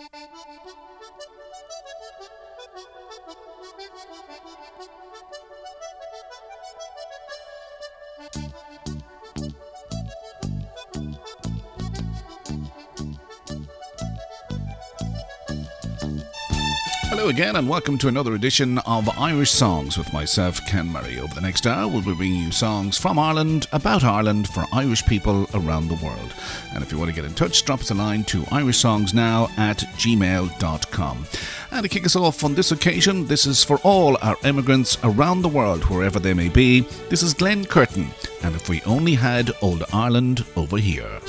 Bye-bye. Hello again, and welcome to another edition of Irish Songs with myself, Ken Murray. Over the next hour, we'll be bringing you songs from Ireland, about Ireland, for Irish people around the world. And if you want to get in touch, drop us a line to irishsongsnow at gmail.com. And to kick us off on this occasion, this is for all our immigrants around the world, wherever they may be. This is Glen Curtin, and if we only had Old Ireland over here.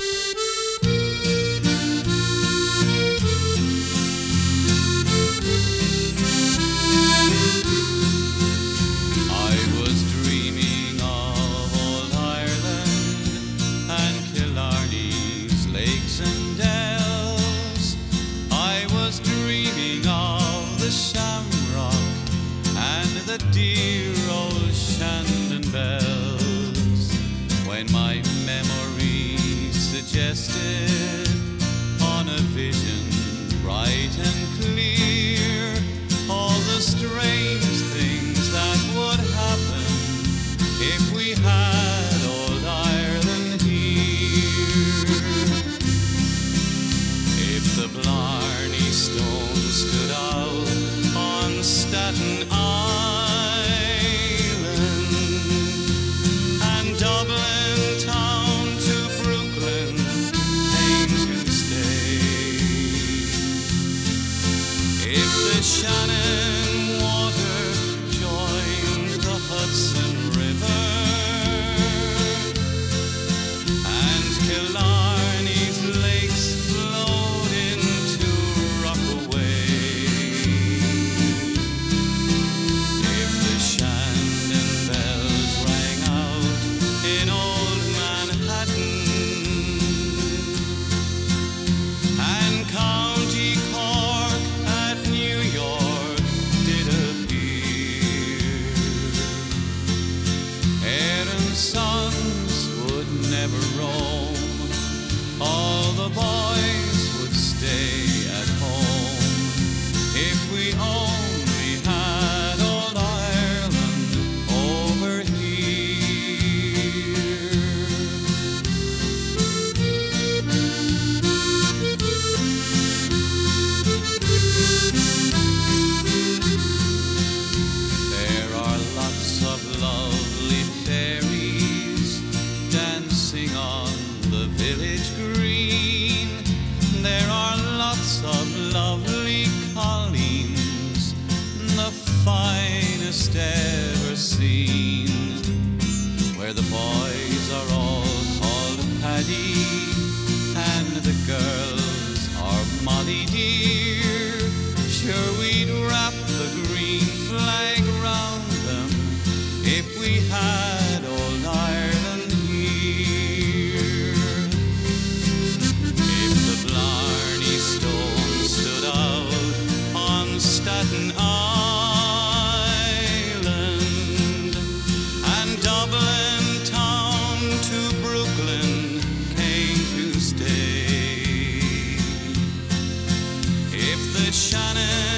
shining.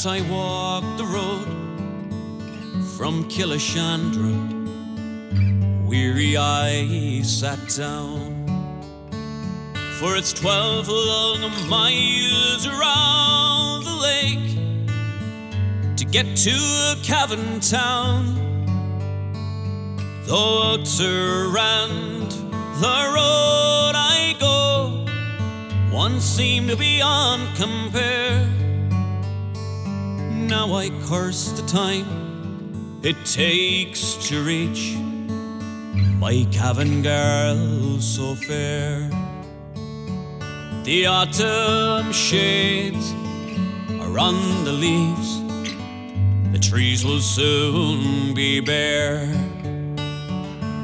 As I walked the road from Killeshandra. Weary I sat down, for it's twelve long miles around the lake to get to a Cavan town. Though it's around the road I go, one seemed to be on compare. Now I curse the time it takes to reach my Cavan girl so fair. The autumn shades are on the leaves, the trees will soon be bare.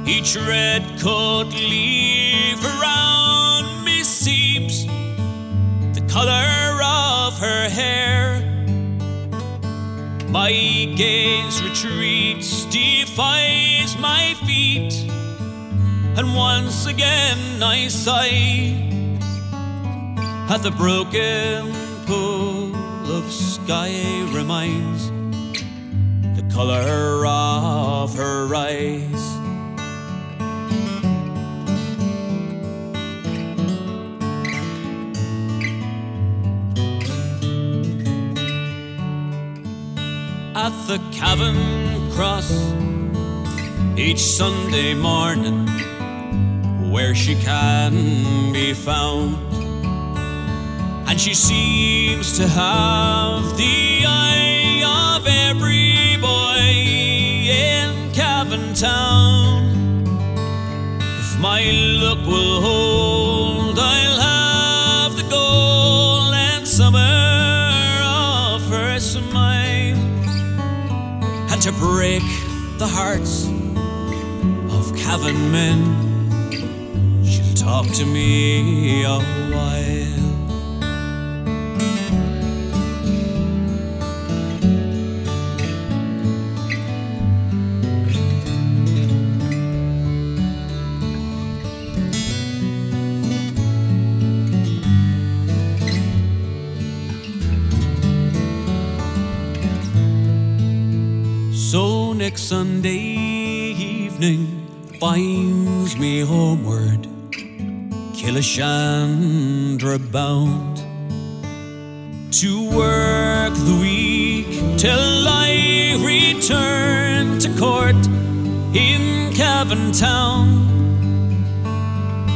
Each red coat leaf around me seems the color My gaze retreats, defies my feet, and once again I sigh at the broken pool of sky reminds the color of her eyes. At the Cavan Cross each Sunday morning, where she can be found. And she seems to have the eye of every boy in Cavan Town. If my luck will hold, break the hearts of Cavan men, she'll talk to me a next Sunday evening finds me homeward, Killeshandra bound, to work the week till I return to court in Cavan Town.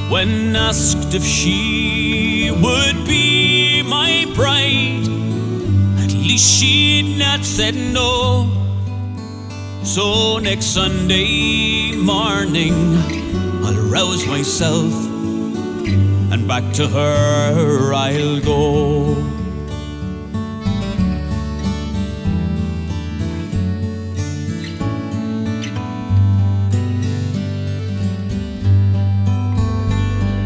When asked if she would be my bride, at least she'd not said no. So next Sunday morning, I'll rouse myself and back to her I'll go.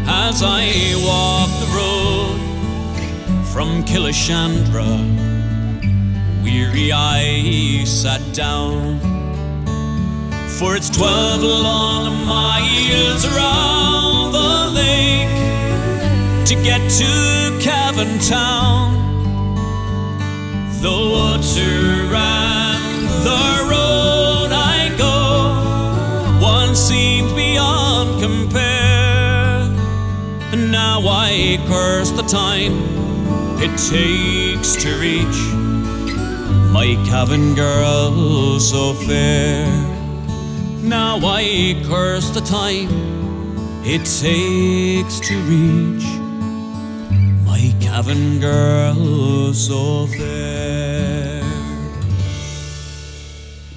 As I walk the road from Killeshandra, weary I sat down. For it's twelve long miles around the lake to get to Cavan Town. The water around the road I go, one seems beyond compare. And now I curse the time it takes to reach my Cavan girl so fair. Now I curse the time it takes to reach my Cavan girl so fair.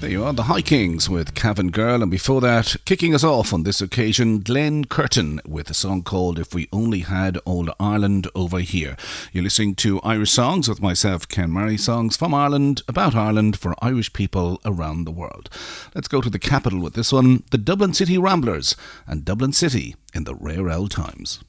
There you are, the High Kings with Cavan Girl, and before that, kicking us off on this occasion, Glen Curtin with a song called If We Only Had Old Ireland Over Here. You're listening to Irish Songs with myself, Ken Murray, songs from Ireland, about Ireland, for Irish people around the world. Let's go to the capital with this one the Dublin City Ramblers and Dublin City in the rare old times.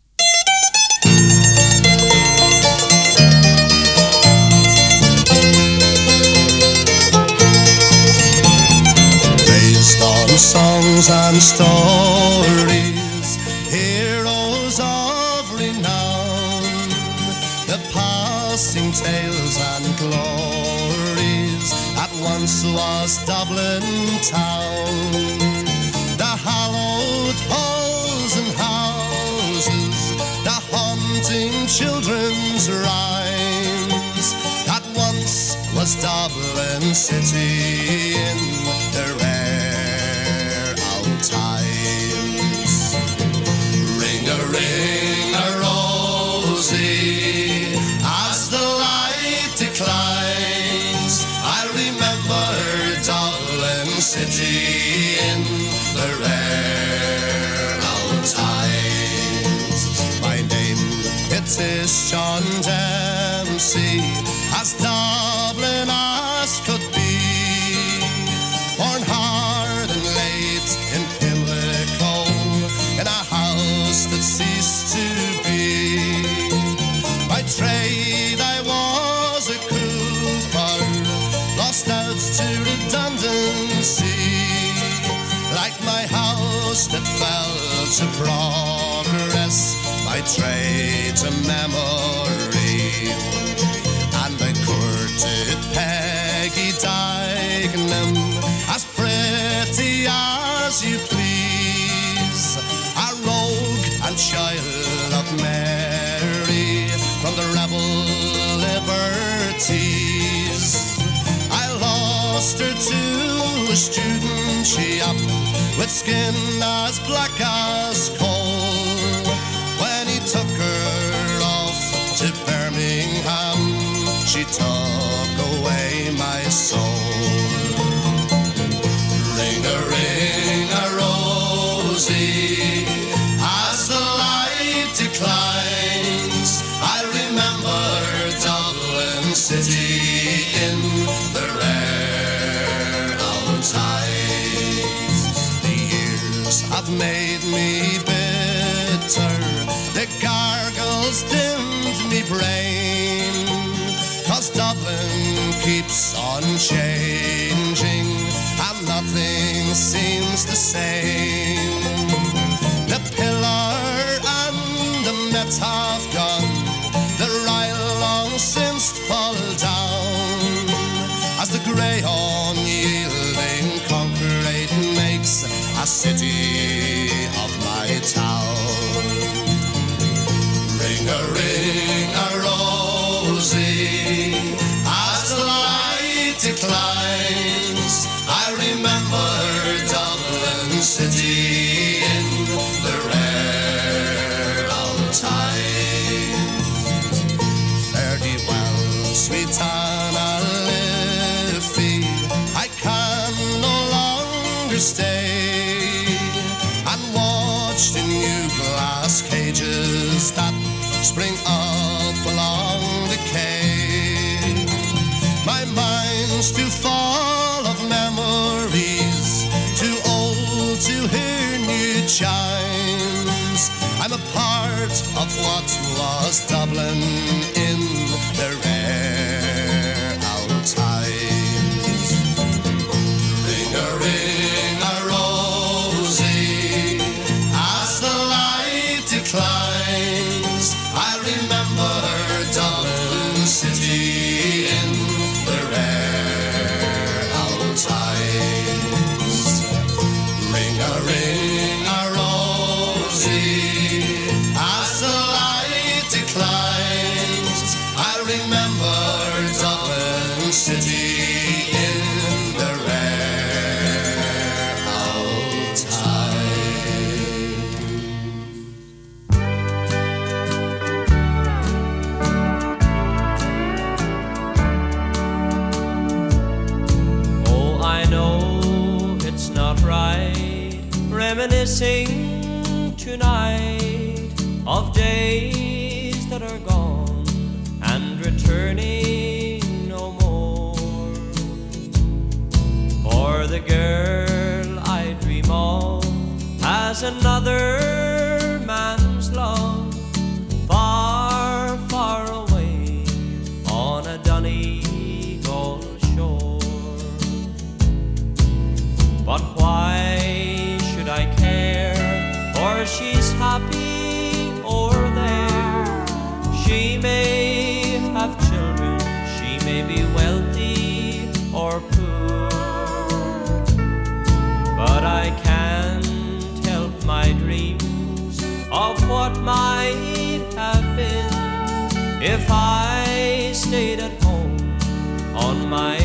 Based on songs and stories, heroes of renown, the passing tales and glories At once was Dublin town. The hallowed halls and houses, the haunting children's rhymes. That once was Dublin city to progress, my trade to memory. And I courted Peggy Dignan as pretty as you please. A rogue and child of Mary from the rebel liberties. I lost her to a student chap with skin as black as coal. When he took her off to Birmingham, she took Cause Dublin keeps on changing and nothing seems the same. The pillar and the Met have gone, the Royal long since pulled down. As the grey unyielding concrete makes a city stay and watch the new glass cages that spring up along the quay. My mind's too full of memories, too old to hear new chimes. I'm a part of what was Dublin She may have children, she may be wealthy or poor, but I can't help my dreams of what might have been if I stayed at home on my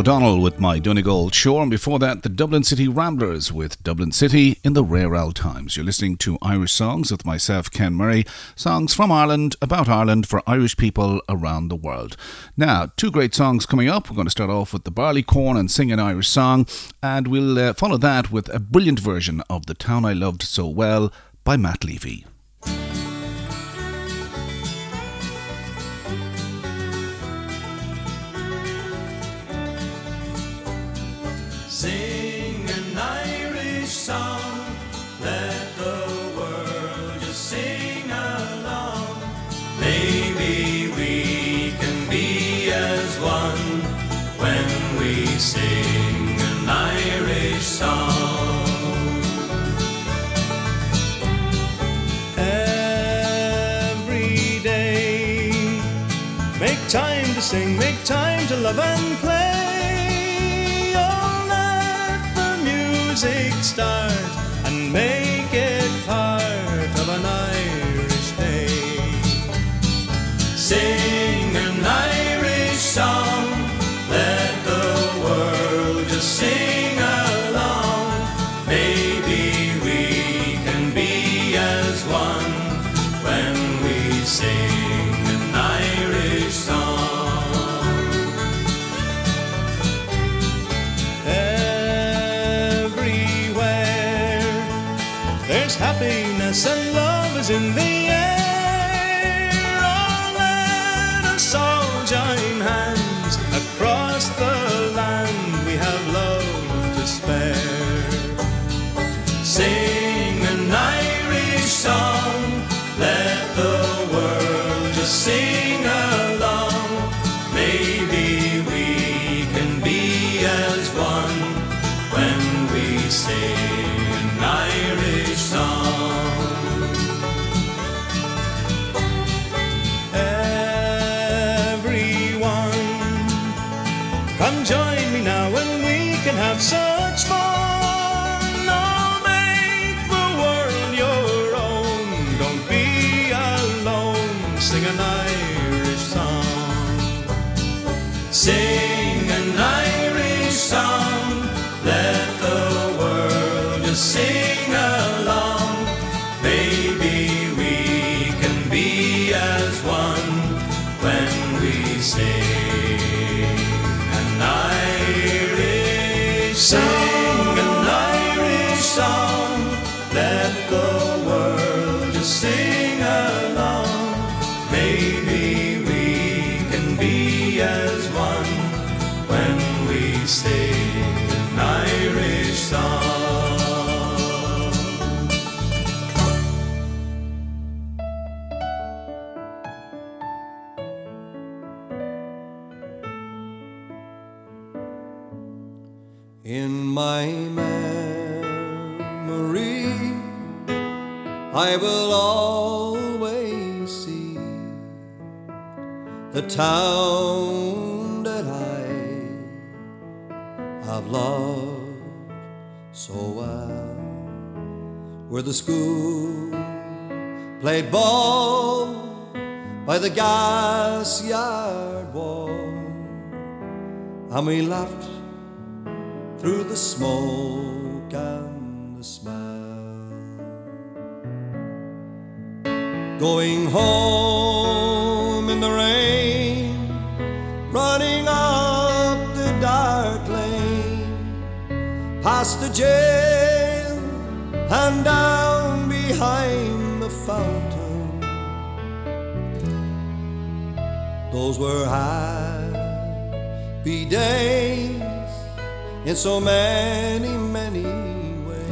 O'Donnell with my Donegal Shore, and before that, the Dublin City Ramblers with Dublin City in the Rare Old Times. You're listening to Irish Songs with myself, Ken Murray, songs from Ireland, about Ireland, for Irish people around the world. Now, two great songs coming up. We're going to start off with the Barleycorn and Sing an Irish Song, and we'll uh, follow that with a brilliant version of The Town I Loved So Well by Matt Levy. Every day, make time to sing, make time to love and play. Oh, let the music start and make it part of an Irish day. Sing and night. Memory, I will always see the town that I have loved so well, where the school played ball by the gas yard wall, and we laughed through the smoke and the smell. Going home in the rain, running up the dark lane, past the jail and down behind the fountain. Those were happy days in so many, many ways.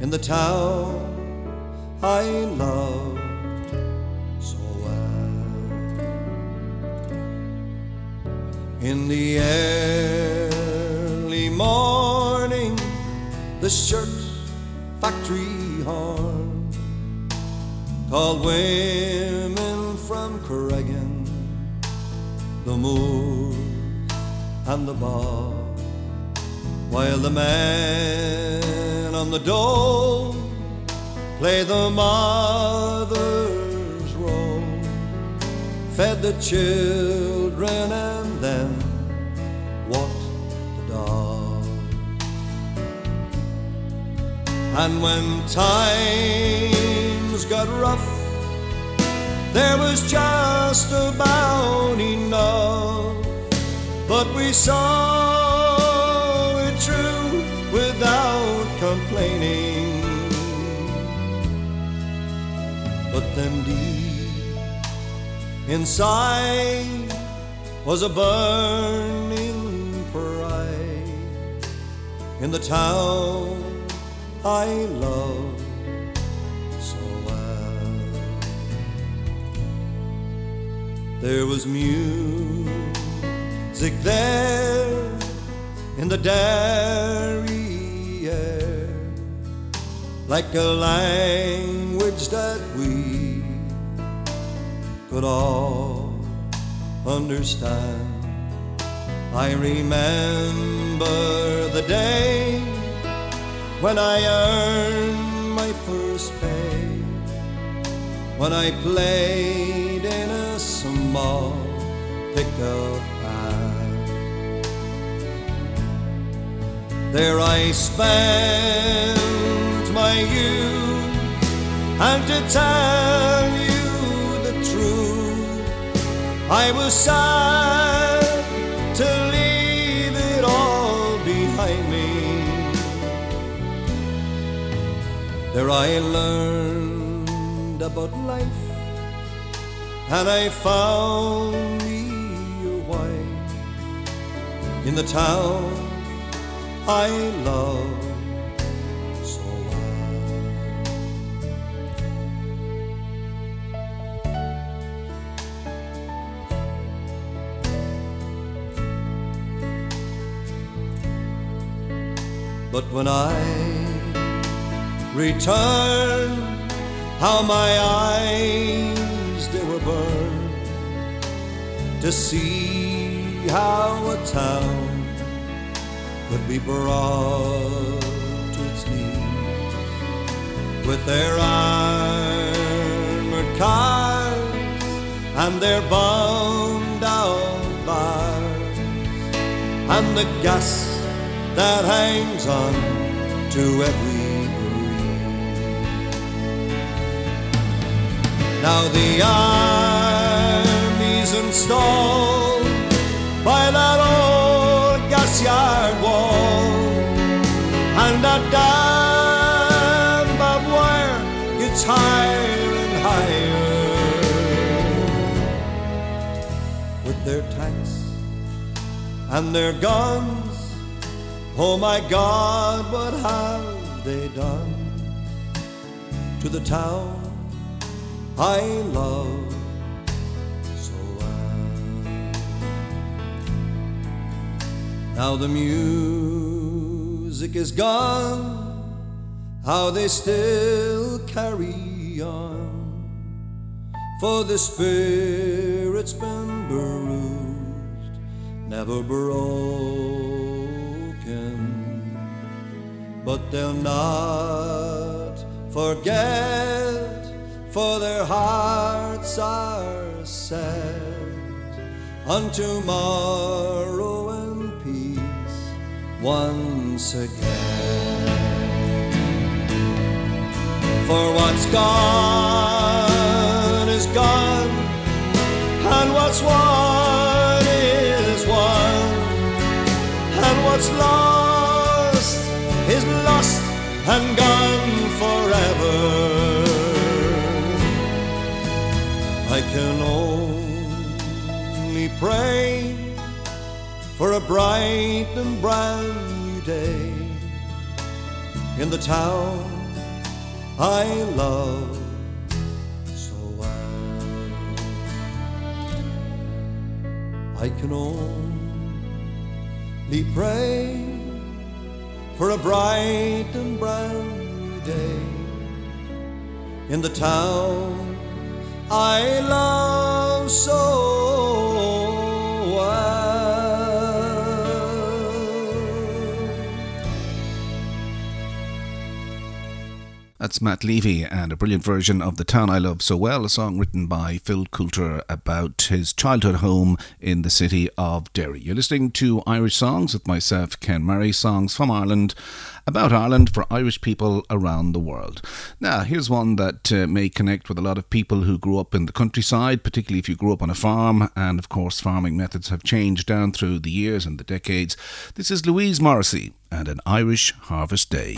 In the town I loved so well. In the early morning, the shirt factory horn called women from Creggan, the moors and the bar, while the man on the dole play the mother's role, fed the children and then walked the dog. And when times got rough, there was just about enough. But we saw it through without complaining. But then deep inside was a burning pride in the town I love so well. There was music there in the Derry air, like a language that we could all understand. I remember the day when I earned my first pay, when I played in a small pickup There I spent my youth, and to tell you the truth, I was sad to leave it all behind me. There I learned about life, and I found me a wife in the town I love so. But when I return, how my eyes they were burned to see how a town could be brought to its knees with their armored cars and their bombed out bars and the gas that hangs on to every breeze. Now the army's installed by that old yard wall, and that damn barbed wire gets higher and higher with their tanks and their guns. Oh my God, what have they done to the town I love Now the music is gone, how they still carry on. For the spirit's been bruised, never broken. But they'll not forget, for their hearts are set on tomorrow once again. For what's gone is gone, and what's won is won, and what's lost is lost and gone forever. I can only pray for a bright and new day in the town I love so well. I can only pray for a bright and brand new day in the town I love so That's Matt Levy and a brilliant version of The Town I Love So Well, a song written by Phil Coulter about his childhood home in the city of Derry. You're listening to Irish Songs with myself, Ken Murray, songs from Ireland, about Ireland for Irish people around the world. Now, here's one that uh, may connect with a lot of people who grew up in the countryside, particularly if you grew up on a farm, and of course, farming methods have changed down through the years and the decades. This is Louise Morrissey and an Irish Harvest Day.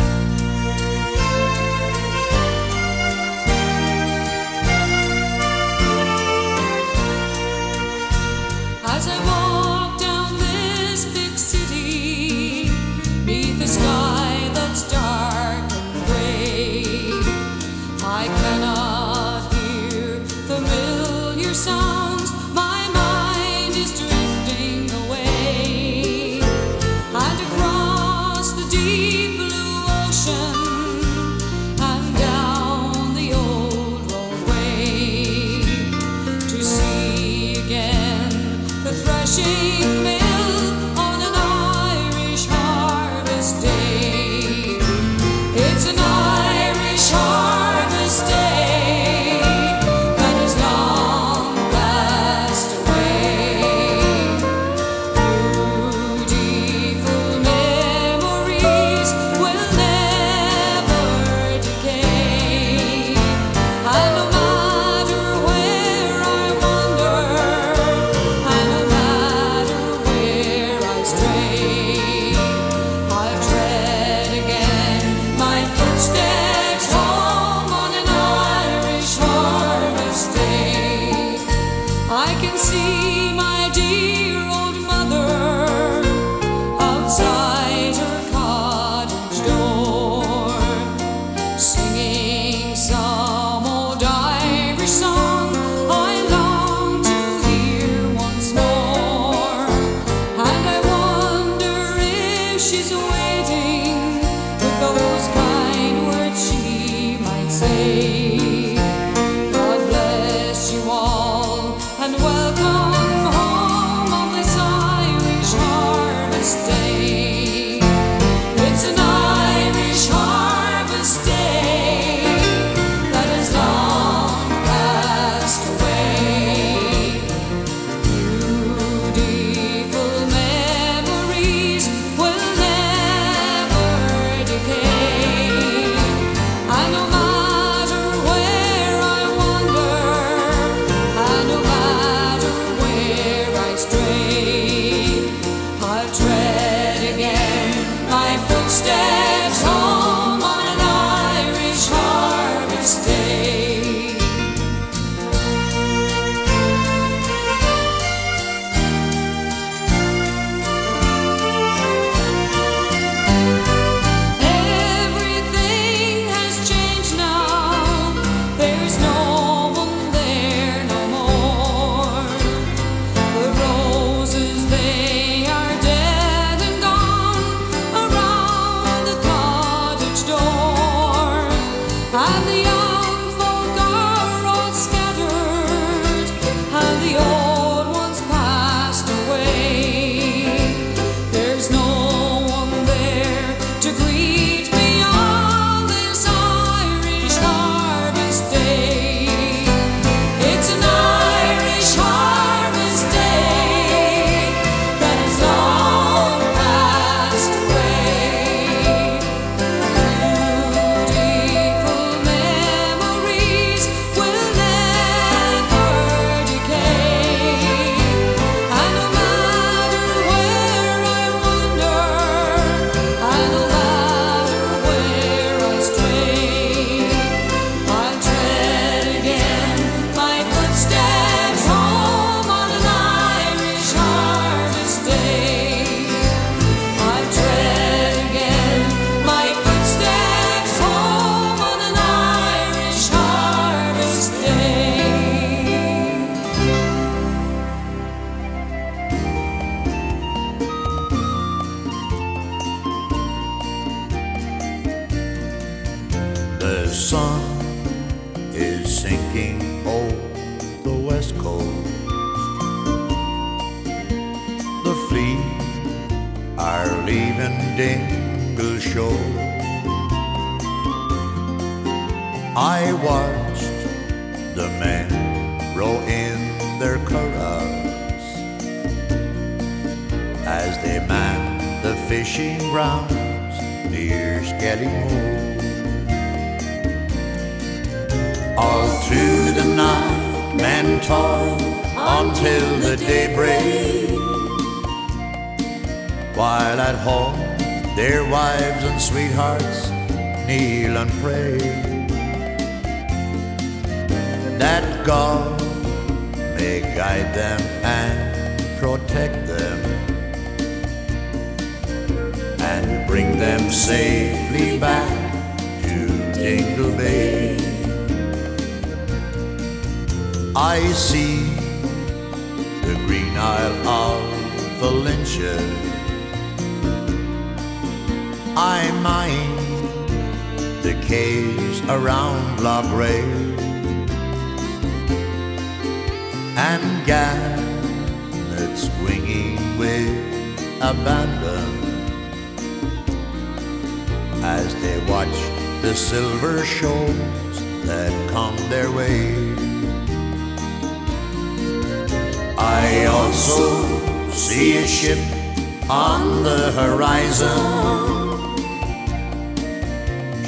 On the horizon.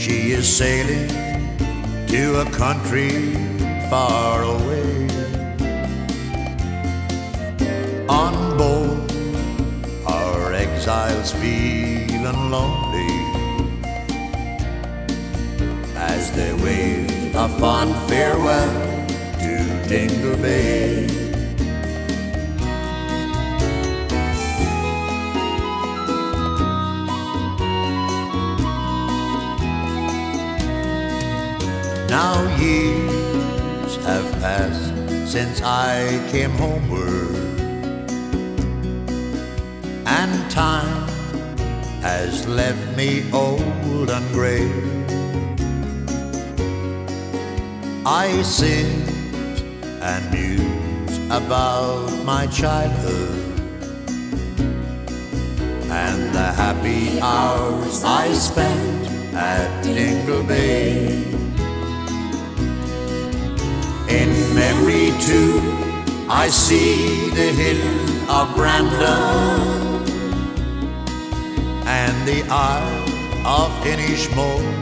She is sailing to a country far away. On board our exiles feeling lonely as they wave a fond farewell to Dingle Bay. Now years have passed since I came homeward, and time has left me old and gray. I sit and muse about my childhood and the happy hours I spent at Dingle Bay. Memory too, I see the hill of Brandon and the isle of Inishmore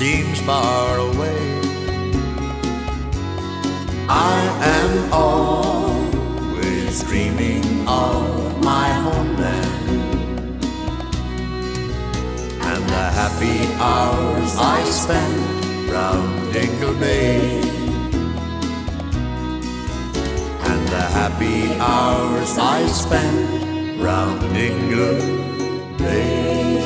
seems far away. I am always dreaming of my homeland and the happy hours I spent round Dingle Bay. Happy hours I spent round Dingle Bay.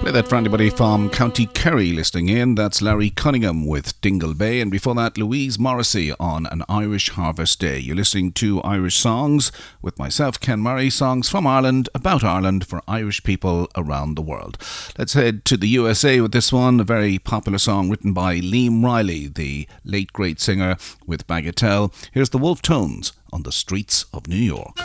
Play that for anybody from County Kerry listening in. That's Larry Cunningham with Dingle Bay. And before that, Louise Morrissey on An Irish Harvest Day. You're listening to Irish Songs with myself, Ken Murray. Songs from Ireland, about Ireland, for Irish people around the world. Let's head to the USA with this one. A very popular song written by Liam Reilly, the late great singer with Bagatelle. Here's the Wolf Tones on the streets of New York.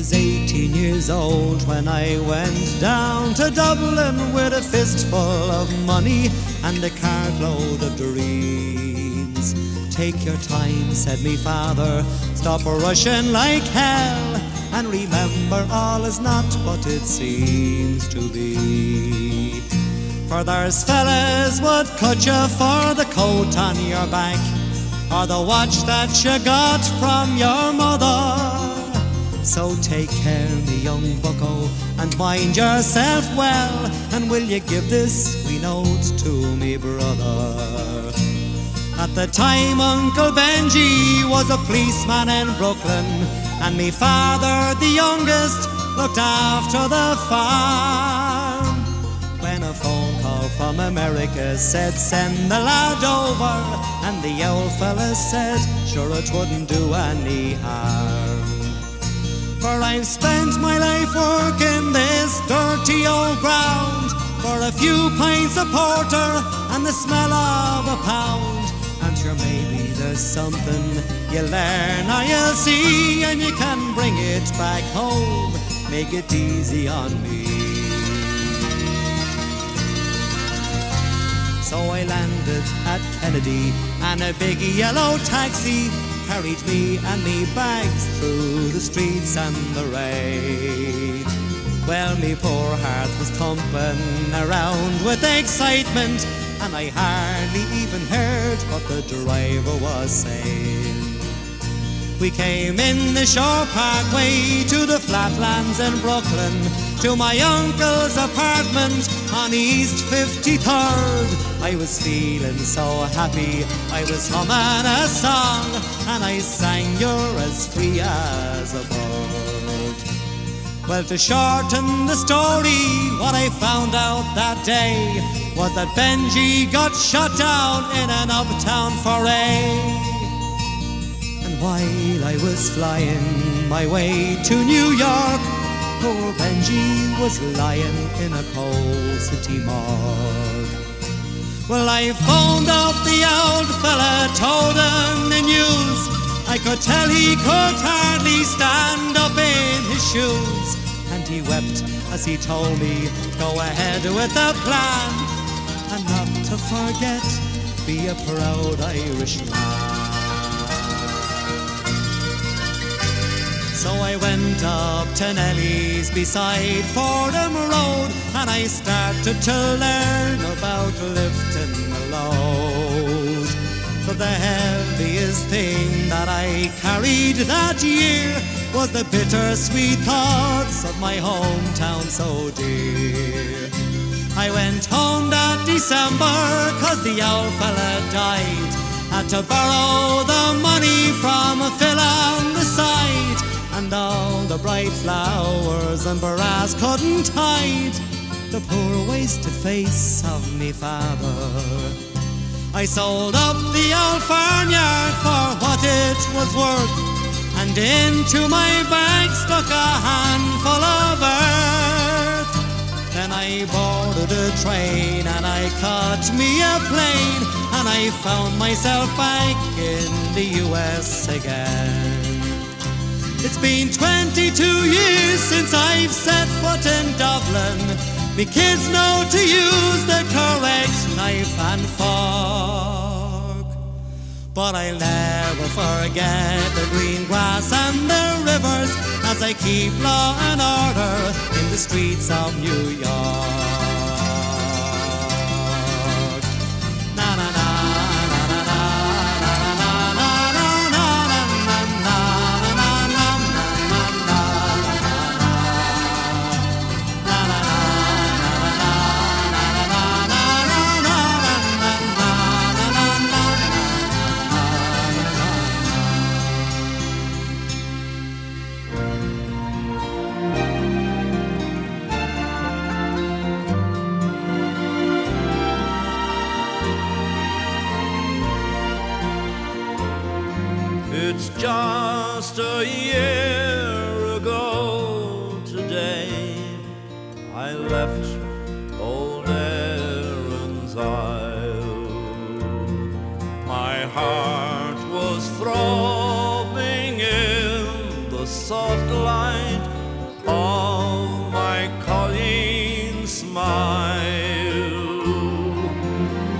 Was 18 years old when I went down to Dublin with a fistful of money and a cartload of dreams. Take your time, said me father, stop rushing like hell, and remember all is not what it seems to be. For there's fellas would cut you for the coat on your back, or the watch that you got from your mother. So take care, me young bucko, and mind yourself well. And will you give this wee note to me brother? At the time, Uncle Benji was a policeman in Brooklyn, and me father, the youngest, looked after the farm. When a phone call from America said, Send the lad over. And the old fella said, Sure, it wouldn't do any harm. For I've spent my life working this dirty old ground for a few pints of porter and the smell of a pound. And sure, maybe there's something you learn or you'll see, and you can bring it back home. Make it easy on me. So I landed at Kennedy, and a big yellow taxi carried me and me bags through the streets and the rain. Well, me poor heart was thumping around with excitement, and I hardly even heard what the driver was saying. We came in the shore parkway to the flatlands in Brooklyn, to my uncle's apartment on East 53rd. I was feeling so happy, I was humming a song, and I sang, You're as free as a bird. Well, to shorten the story, what I found out that day was that Benji got shot down in an uptown foray. While I was flying my way to New York, poor Benji was lying in a coal city morgue. Well, I phoned out the old fella, told him the news. I could tell he could hardly stand up in his shoes. And he wept as he told me, go ahead with the plan. And not to forget, be a proud Irishman. So I went up to Nelly's beside Fordham Road and I started to learn about lifting the load. For the heaviest thing that I carried that year was the bittersweet thoughts of my hometown so dear. I went home that December cause the old fella died. Had to borrow the money bright flowers and brass couldn't hide the poor wasted face of me father. I sold up the old farmyard for what it was worth, and into my bag stuck a handful of earth. Then I boarded a train and I caught me a plane, and I found myself back in the US again. It's been 22 years since I've set foot in Dublin. Me kids know to use the correct knife and fork. But I'll never forget the green grass and the rivers as I keep law and order in the streets of New York.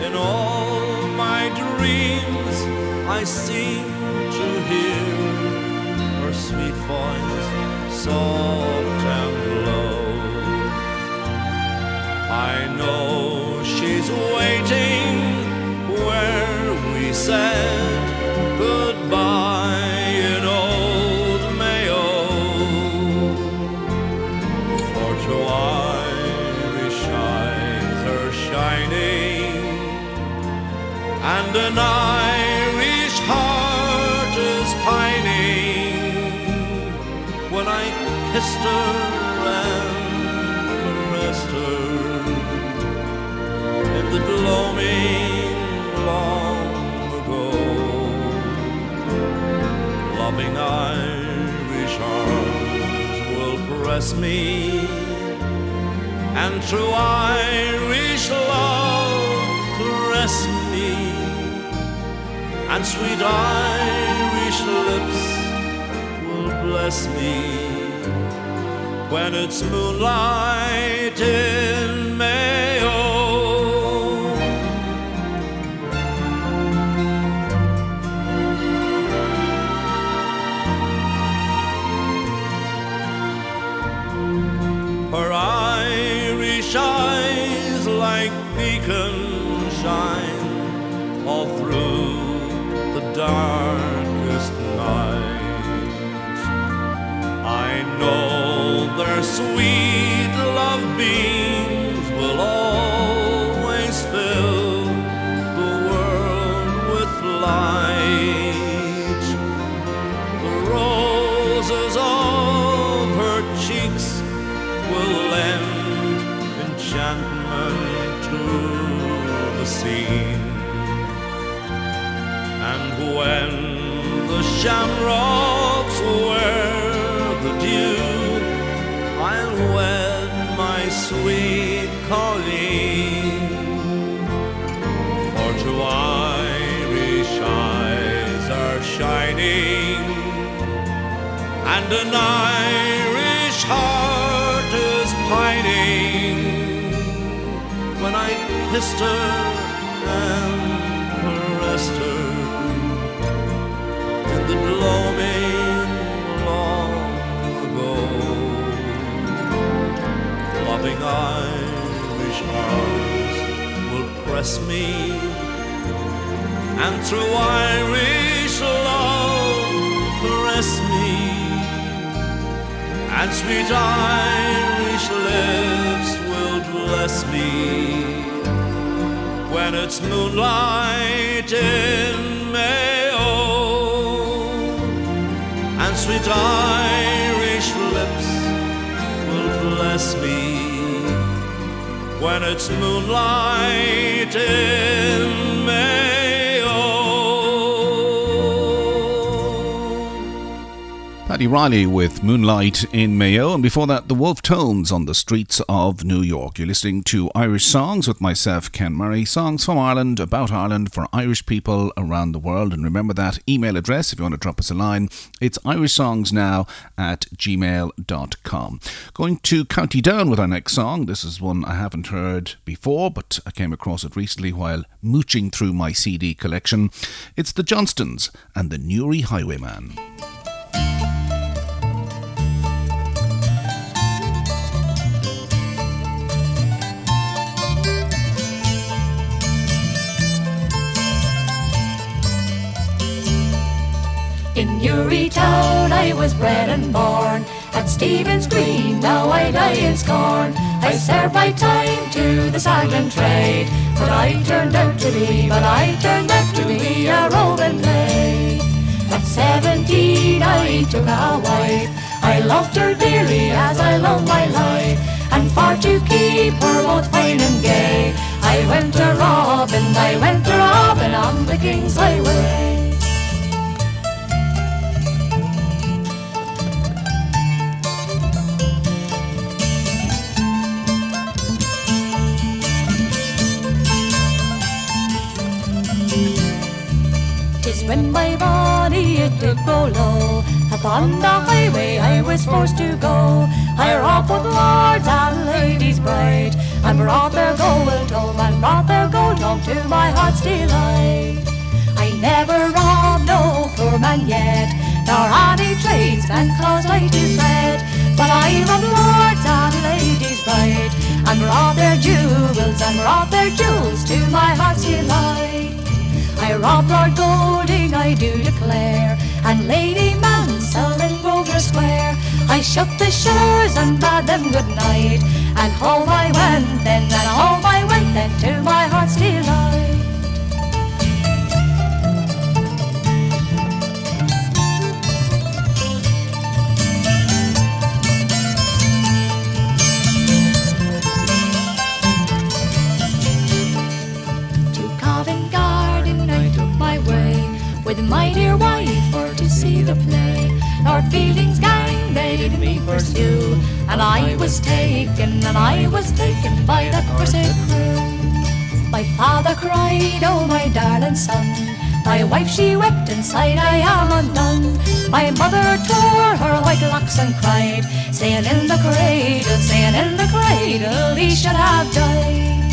In all my dreams, I seem to hear her sweet voice, soft and low. I know she's waiting where we said an Irish heart is pining. When I kissed her and caressed her in the gloaming long ago. Loving Irish arms will press me, and true Irish love and sweet Irish lips will bless me when it's moonlight in sweet love beams will always fill the world with light. The roses of her cheeks will lend enchantment to the scene. And when the shamrocks wear sweet Colleen. For two Irish eyes are shining, and an Irish heart is pining. When I kissed her and caressed her in the gloaming Loving Irish arms will press me, and through Irish love caress me, and sweet Irish lips will bless me. When it's moonlight in Mayo, and sweet Irish lips will bless me when it's moonlight in Paddy Reilly with Moonlight in Mayo, and before that, the Wolf Tones on the streets of New York. You're listening to Irish Songs with myself, Ken Murray. Songs from Ireland, about Ireland, for Irish people around the world. And remember that email address if you want to drop us a line. It's irishsongsnow at gmail.com. Going to County Down with our next song. This is one I haven't heard before, but I came across it recently while mooching through my CD collection. It's the Johnstons and the Newry Highwayman. In Newry town I was bred and born. At Stephen's Green now I die in scorn. I served my time to the sagging trade. But I turned out to be, but I turned out to be a roving maid. At seventeen I took a wife. I loved her dearly as I love my life. And for to keep her both fine and gay, I went to Robin, I went to Robin on the King's Highway. When my body it did go low. Upon the highway I was forced to go. I robbed with lords and ladies bright. And brought their gold home and brought their gold home To my heart's delight. I never robbed no poor man yet Nor any tradesman caused I to fret But I robbed lords and ladies bright And brought their jewels and brought their jewels To my heart's delight Robbed Lord Golding, I do declare, and Lady Mansell in Grosvenor Square. I shut the shutters and bade them good night, and home I went then, and home I went then to my heart's delight. And I was taken, and I was taken by that cursed crew. My father cried, oh my darling son. My wife she wept inside, I am undone. My mother tore her white locks and cried, saying in the cradle, saying in the cradle, he should have died.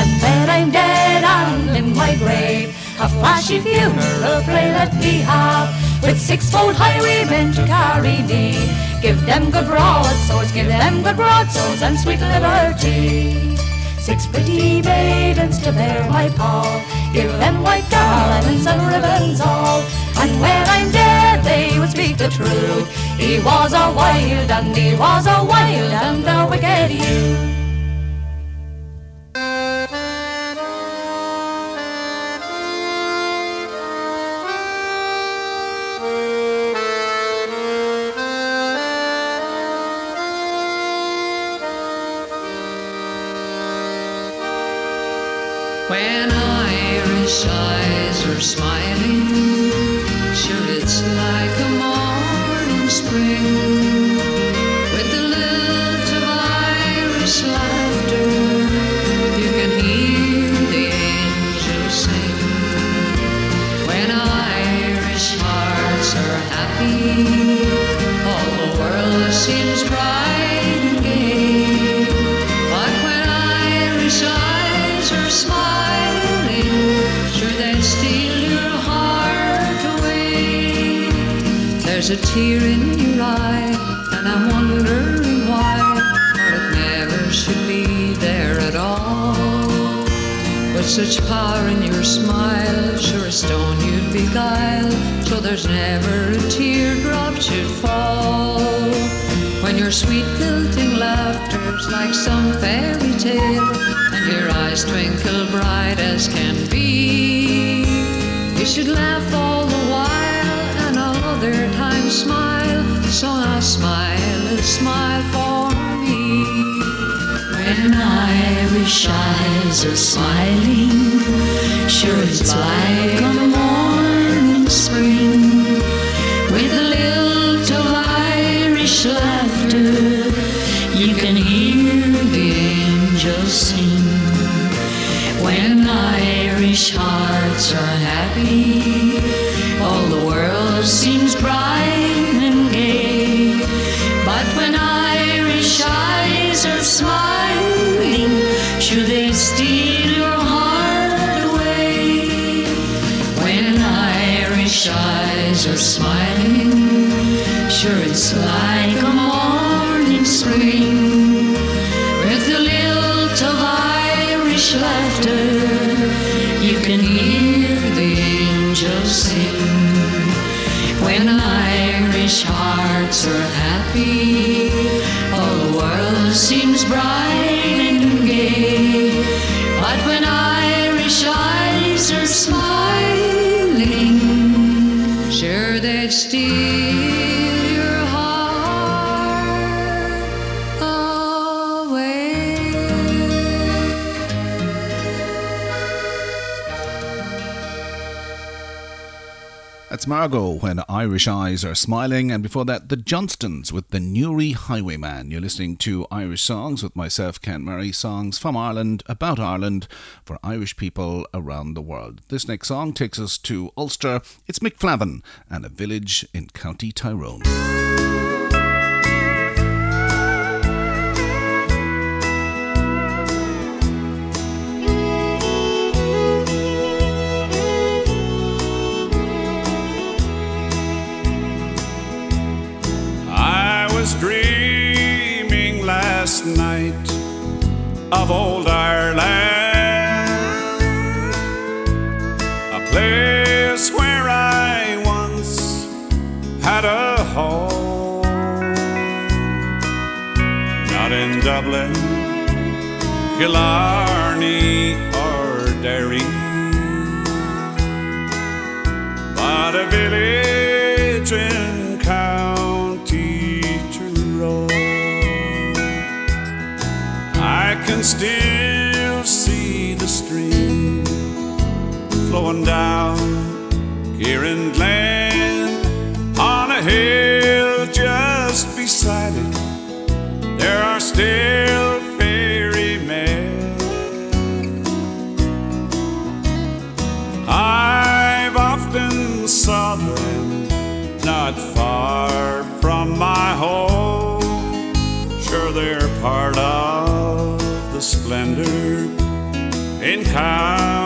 And when I'm dead and in my grave, a flashy funeral pray let me have, with six-fold highwaymen to carry me. Give them good broadswords, give them good broadswords and sweet liberty. Six pretty maidens to bear my pall, give them white garlands and ribbons all. And when I'm dead, they will speak the truth. He was a wild and he was a wild and a wicked youth. Are smiling, sure it's like a morning spring. There's a tear in your eye, and I'm wondering why, or it never should be there at all. With such power in your smile, sure a stone you'd beguile, so there's never a teardrop should fall. When your sweet lilting laughter's like some fairy tale, and your eyes twinkle bright as can be, you should laugh all other times smile, so now smile and smile for me. When Irish eyes are smiling, sure it's like a morning spring with a lilt of Irish laughter. You can hear the angels sing. When Irish hearts are That's Margo when Irish eyes are smiling, and before that, the Johnstons with the Newry Highwayman. You're listening to Irish songs with myself, Ken Murray, songs from Ireland, about Ireland, for Irish people around the world. This next song takes us to Ulster. It's Mick Flavin and a village in County Tyrone. Of old Ireland, a place where I once had a home. Not in Dublin, Killarney, or Derry, but a village still see the stream flowing down here and Glen on a hill just beside it. There are still fairy men. I've often saw them not far from my home. Sure, they're part of splendor in kind.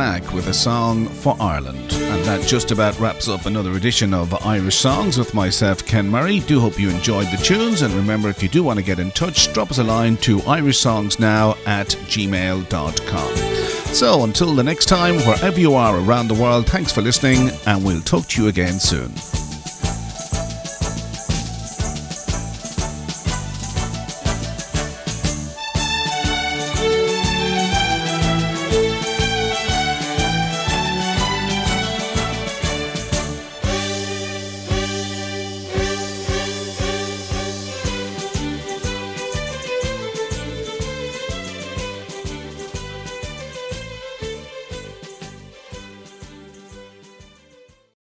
Black with a song for Ireland. And that just about wraps up another edition of Irish Songs with myself, Ken Murray. Do hope you enjoyed the tunes. And remember, if you do want to get in touch, drop us a line to irishsongsnow at gmail.com. So until the next time, wherever you are around the world, thanks for listening, and we'll talk to you again soon.